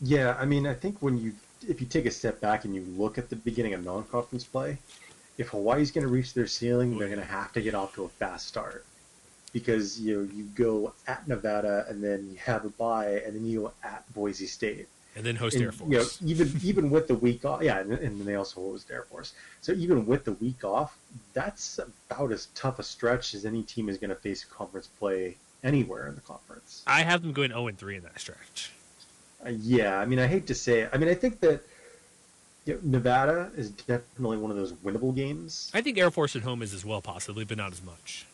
S2: Yeah, I mean, I think when you if you take a step back and you look at the beginning of non-conference play, if Hawaii's going to reach their ceiling, they're going to have to get off to a fast start because you know you go at Nevada and then you have a bye and then you go at Boise State.
S1: And then host
S2: And,
S1: Air Force.
S2: You know, even even with the week off, yeah, and, and then they also host Air Force. So even with the week off, that's about as tough a stretch as any team is going to face conference play anywhere in the conference.
S1: I have them going 0 and 3 in that stretch.
S2: Uh, yeah, I mean, I hate to say it. I mean, I think that you know, Nevada is definitely one of those winnable games.
S1: I think Air Force at home is as well, possibly, but not as much.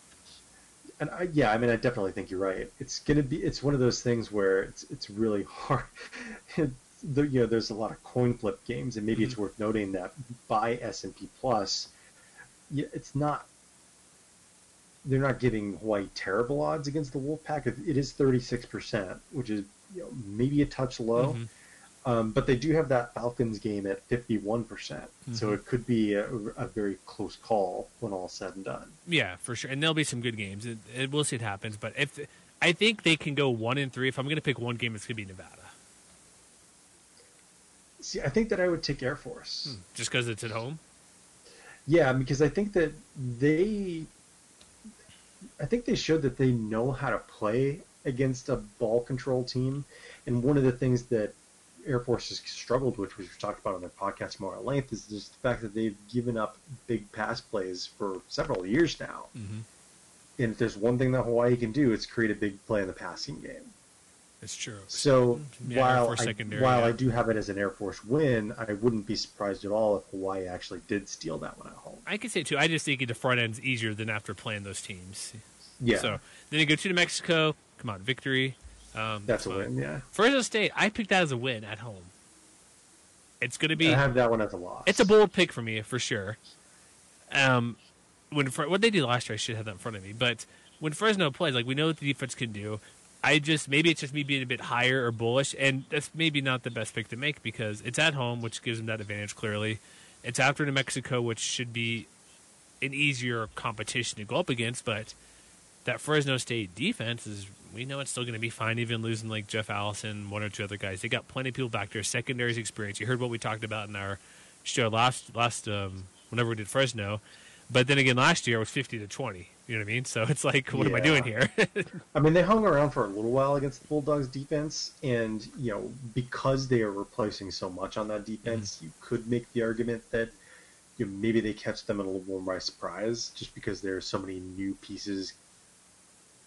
S2: And I, yeah, I mean, I definitely think you're right. It's gonna be. It's one of those things where it's it's really hard. the, you know, there's a lot of coin flip games, and maybe it's worth noting that by S and P Plus, yeah, it's not. They're not giving Hawaii terrible odds against the Wolfpack. It, it is 36 percent, which is you know, maybe a touch low.
S1: Mhm.
S2: Um, but they do have that Falcons game at 51%. percent So it could be a, a very close call when all said and done.
S1: Yeah, for sure. And there'll be some good games. It, it, we'll see what happens. But if I think they can go 1 in 3, if I'm going to pick one game, it's going to be Nevada.
S2: See, I think that I would take Air Force.
S1: Just because it's at home.
S2: Yeah, because I think that they, I think they showed that they know how to play against a ball control team. And one of the things that Air Force has struggled with, which we've talked about on their podcast more at length, is just the fact that they've given up big pass plays for several years now.
S1: Mm-hmm.
S2: And if there's one thing that Hawaii can do, it's create a big play in the passing game.
S1: It's true.
S2: So
S1: Yeah,
S2: while I, while
S1: yeah.
S2: I do have it as an Air Force win, I wouldn't be surprised at all if Hawaii actually did steal that one at home.
S1: I could say, too, I just think the front end's easier than after playing those teams.
S2: Yeah,
S1: So then you go to New Mexico. Come on, victory. Um,
S2: that's a win. Yeah,
S1: Fresno State, I picked that as a win at home. It's going to be.
S2: I have that one as a loss.
S1: It's a bold pick for me for sure. Um, when what they did last year, I should have that in front of me. But when Fresno plays, like we know what the defense can do. I just maybe it's just me being a bit higher or bullish, and that's maybe not the best pick to make because it's at home, which gives them that advantage clearly. It's after New Mexico, which should be an easier competition to go up against, but that Fresno State defense is we know it's still going to be fine, even losing like Jeff Allison, one or two other guys. They got plenty of people back there, secondaries experience. You heard what we talked about in our show last last um, whenever we did Fresno, but then again last year it was fifty to twenty. You know what I mean? So it's like, what am I doing here?
S2: I mean, they hung around for a little while against the Bulldogs defense, and you know because they are replacing so much on that defense,
S1: Mm-hmm.
S2: you could make the argument that you know, maybe they catch them a little more by surprise, just because there are so many new pieces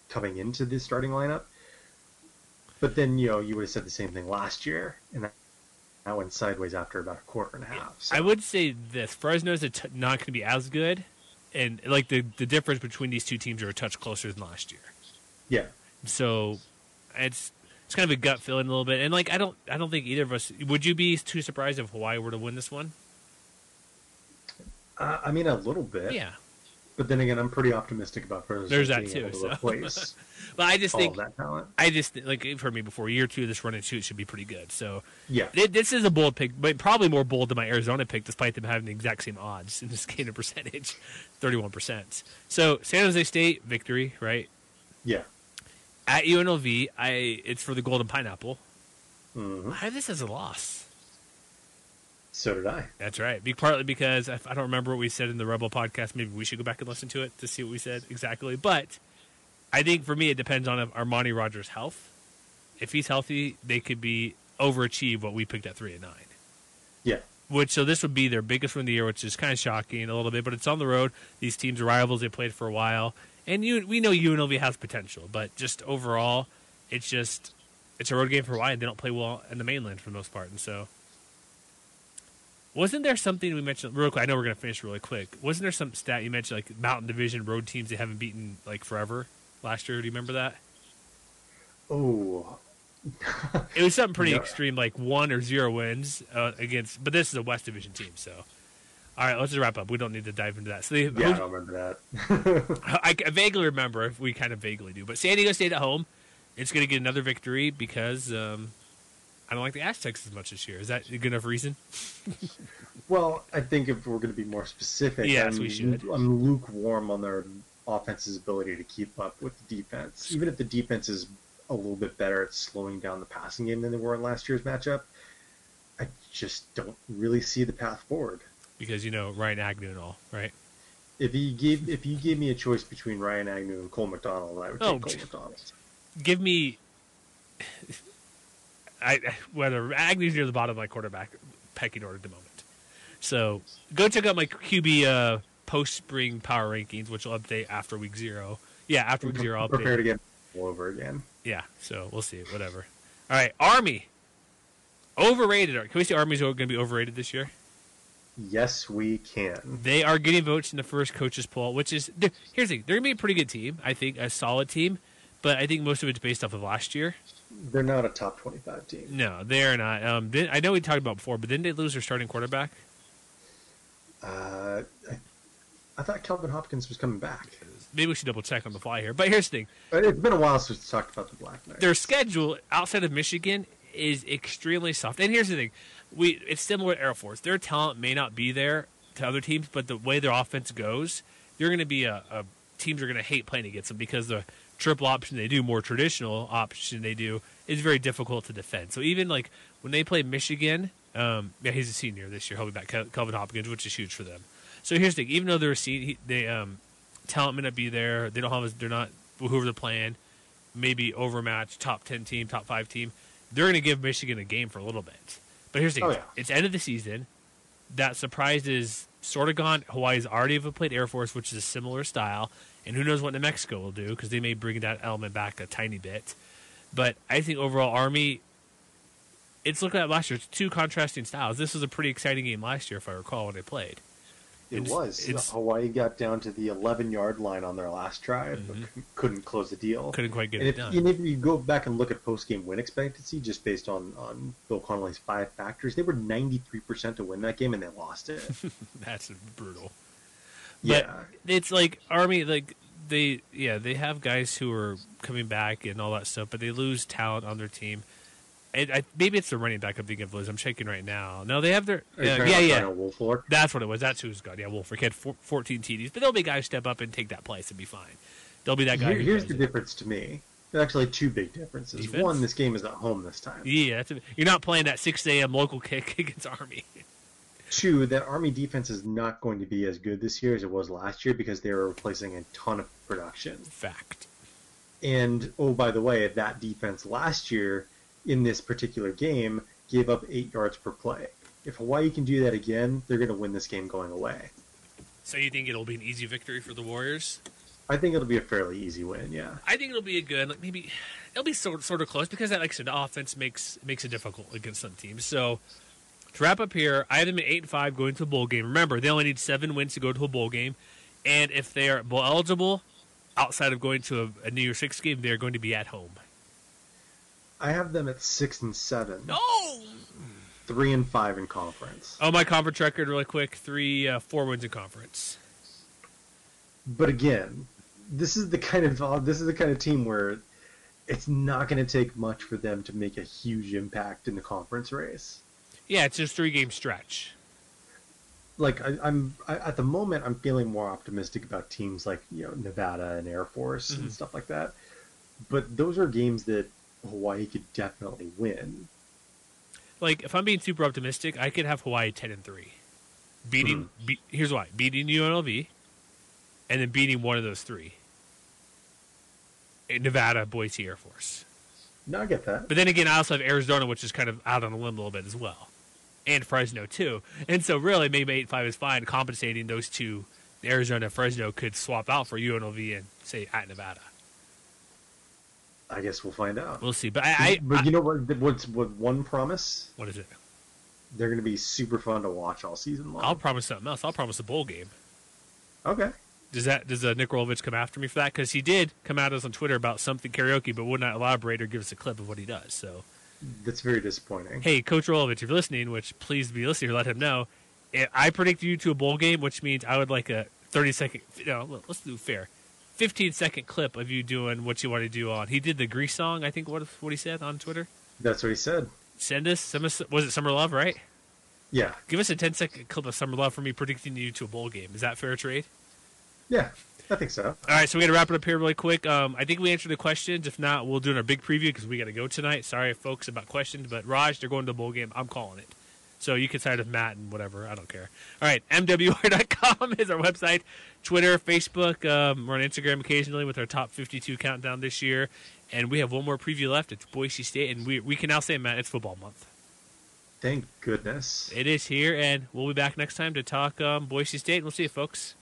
S2: coming into the starting lineup. But then you know you would have said the same thing last year, and that, that went sideways after about a quarter and a half. So.
S1: I would say this: Fresno's t- not going to be as good, and like the the difference between these two teams are a touch closer than last year.
S2: yeah,
S1: So it's it's kind of a gut feeling a little bit, and like I don't I don't think either of us would you be too surprised if Hawaii were to win this one?
S2: uh, I mean a little bit.
S1: Yeah,
S2: But then again, I'm pretty optimistic about Fresno
S1: There's
S2: State
S1: that
S2: being
S1: too,
S2: able to
S1: so.
S2: replace
S1: but I just
S2: all
S1: think
S2: that talent.
S1: I just like you've heard me before. Year two of this run and shoot should be pretty good. So
S2: Yeah,
S1: it, this is a bold pick, but probably more bold than my Arizona pick, despite them having the exact same odds in this game of percentage, thirty one percent. So San Jose State victory, right?
S2: yeah.
S1: At UNLV, I it's for the Golden Pineapple.
S2: Mhm.
S1: I have this as a loss.
S2: So did I.
S1: That's right. Be partly because I, I don't remember what we said in the Rebel podcast. Maybe we should go back and listen to it to see what we said exactly. But I think for me, it depends on Armani Rogers' health. If he's healthy, they could be overachieve what we picked at three and nine.
S2: Yeah.
S1: Which so this would be their biggest win of the year, which is kind of shocking a little bit. But it's on the road. These teams are rivals. They played for a while, and you we know UNLV has potential. But just overall, it's just it's a road game for Hawaii. and They don't play well in the mainland for the most part, and so wasn't there something we mentioned real quick? I know we're gonna finish really quick. Wasn't there some stat you mentioned like Mountain Division road teams they haven't beaten like forever last year? Do you remember that?
S2: Oh,
S1: It was something pretty
S2: No.
S1: extreme, like one or zero wins uh, against. But this is a West Division team, so. All right, let's just wrap up. We don't need to dive into that. So they,
S2: yeah, I don't remember that.
S1: I, I vaguely remember. if We kind of vaguely do. But San Diego stayed at home. It's going to get another victory because um, I don't like the Aztecs as much this year. Is that a good enough reason?
S2: well, I think if we're going to be more specific,
S1: Yes,
S2: I'm,
S1: we should.
S2: I'm lukewarm on their offense's ability to keep up with the defense. Even if the defense is a little bit better at slowing down the passing game than they were in last year's matchup, I just don't really see the path forward.
S1: Because you know Ryan Agnew and all, right?
S2: If you gave if you gave me a choice between Ryan Agnew and Cole McDonald, I would oh, take
S1: Oh,
S2: Cole. McDonald.
S1: Give me. I whether Agnew's near the bottom of my quarterback pecking order at the moment. So go check out my QB uh, post spring power rankings, which will update after week zero. Yeah, after week zero, I'll.
S2: Prepare to get all over again.
S1: Yeah, so we'll see. Whatever. All right, Army. Overrated. Can we say Army's going to be overrated this year?
S2: Yes, we can.
S1: They are getting votes in the first coaches poll, which is here's the thing: they're going to be a pretty good team. I think a solid team, but I think most of it's based off of last year.
S2: They're not a top twenty-five team.
S1: No, they are not. Um, didn't- I know we talked about before, but didn't they lose their starting quarterback?
S2: Uh, I, I thought Kelvin Hopkins was coming back.
S1: Maybe we should double check on the fly here. But here's the thing:
S2: It's been a while since we talked about the Black Knights.
S1: their schedule outside of Michigan is extremely soft. And here's the thing: we it's similar to Air Force. Their talent may not be there to other teams, but the way their offense goes, they're going to be a, a teams are going to hate playing against them because the triple option they do, more traditional option they do, is very difficult to defend. So even like when they play Michigan, um, yeah, he's a senior this year. He'll be back, Kel- Kelvin Hopkins, which is huge for them. So here's the thing: even though they're a senior, they um, talent may not be there. They don't have. They're not whoever they're playing. Maybe overmatched top ten team, top five team. They're going to give Michigan a game for a little bit. But here's the thing:
S2: Oh, yeah.
S1: it's end of the season. That surprise is sort of gone. Hawaii's already have played Air Force, which is a similar style, and who knows what New Mexico will do because they may bring that element back a tiny bit. But I think overall, Army. It's looking at last year. It's two contrasting styles. This was a pretty exciting game last year, if I recall, when they played.
S2: It
S1: It's-
S2: was.
S1: it's-
S2: Hawaii got down to the 11 yard line on their last drive, but couldn't close the deal.
S1: Mm-hmm. Couldn't quite get
S2: and
S1: it
S2: if,
S1: done.
S2: and if you go back and look at post game win expectancy, just based on, on Bill Connelly's five factors, they were 93% to win that game and they lost it.
S1: That's brutal. But
S2: yeah.
S1: it's like Army, like they, yeah, they have guys who are coming back and all that stuff, but they lose talent on their team. And I, maybe it's the running back I'm thinking of. Liz. I'm checking right now. No, they have their, uh, yeah, yeah. That's what it was. That's who's got. Yeah, Woolfolk had four, 14 TDs, but there'll be guys step up and take that place and be fine. There'll be that guy.
S2: Here- here's the
S1: it.
S2: difference to me. There are actually two big differences.
S1: Defense?
S2: One, this game is at home this time.
S1: Yeah, that's a, you're not playing that 6 a.m. local kick against Army.
S2: Two, that Army defense is not going to be as good this year as it was last year because they were replacing a ton of production.
S1: Fact.
S2: And oh, by the way, that defense last year in this particular game gave up eight yards per play. If Hawaii can do that again, they're going to win this game going away.
S1: So you think it'll be an easy victory for the Warriors?
S2: I think it'll be a fairly easy win. Yeah.
S1: I think it'll be a good, like maybe it'll be sort sort of close because, that like I said, the offense makes makes it difficult against some teams. So to wrap up here, I have them at eight and five going to a bowl game. Remember, they only need seven wins to go to a bowl game, and if they are bowl eligible, outside of going to a, a New Year's Six game, they're going to be at home.
S2: I have them at six and seven,
S1: No.
S2: three and five in conference.
S1: Oh, my conference record, really quick: three, uh, four wins in conference.
S2: But again, this is the kind of this is the kind of team where it's not going to take much for them to make a huge impact in the conference race.
S1: Yeah, it's just three game stretch.
S2: like I, I'm I, at the moment, I'm feeling more optimistic about teams like you know Nevada and Air Force
S1: Mhm.
S2: and stuff like that. but those are games that Hawaii could definitely win.
S1: Like if I'm being super optimistic, I could have Hawaii ten and three, beating. Be, here's why: beating UNLV, and then beating one of those three. Nevada, Boise Air Force.
S2: No, I get that.
S1: But then again, I also have Arizona, which is kind of out on a limb a little bit as well, and Fresno too. And so really, maybe eight five is fine, compensating those two. Arizona and Fresno could swap out for UNLV and say at Nevada.
S2: I guess we'll find out.
S1: We'll see. But I, I,
S2: but
S1: I-
S2: you know what? What's what? One promise:
S1: what is it?
S2: they're going to be super fun to watch all season long.
S1: I'll promise something else. I'll promise a bowl game.
S2: Okay.
S1: Does that does uh, Nick Rolovich come after me for that? Because he did come at us on Twitter about something karaoke, but would not elaborate or give us a clip of what he does. So,
S2: That's very disappointing.
S1: hey, Coach Rolovich, if you're listening, which please be listening, let him know. I- I predict you to a bowl game, which means I would like a 30 second. No, let's do fair. 15 second clip of you doing what you want to do on. He did the Grease song, I think. What what he said on Twitter.
S2: That's what he said.
S1: Send us some. Was it Summer Love? Right.
S2: Yeah.
S1: Give us a 10 second clip of Summer Love for me predicting you to a bowl game. Is that fair trade?
S2: Yeah. I think so.
S1: All right, so we got to wrap it up here really quick. Um, I think we answered the questions. If not, we'll do our big preview because we got to go tonight. Sorry, folks, about questions, but Raj, they're going to the bowl game. I'm calling it. So you can side with Matt and whatever. I don't care. All right, MWR.com is our website. Twitter, Facebook. Um, we're on Instagram occasionally with our top 52 countdown this year. And we have one more preview left. It's Boise State. And we, we can now say, Matt, it's football month.
S2: Thank goodness.
S1: It is here. And we'll be back next time to talk um, Boise State. We'll see you, folks.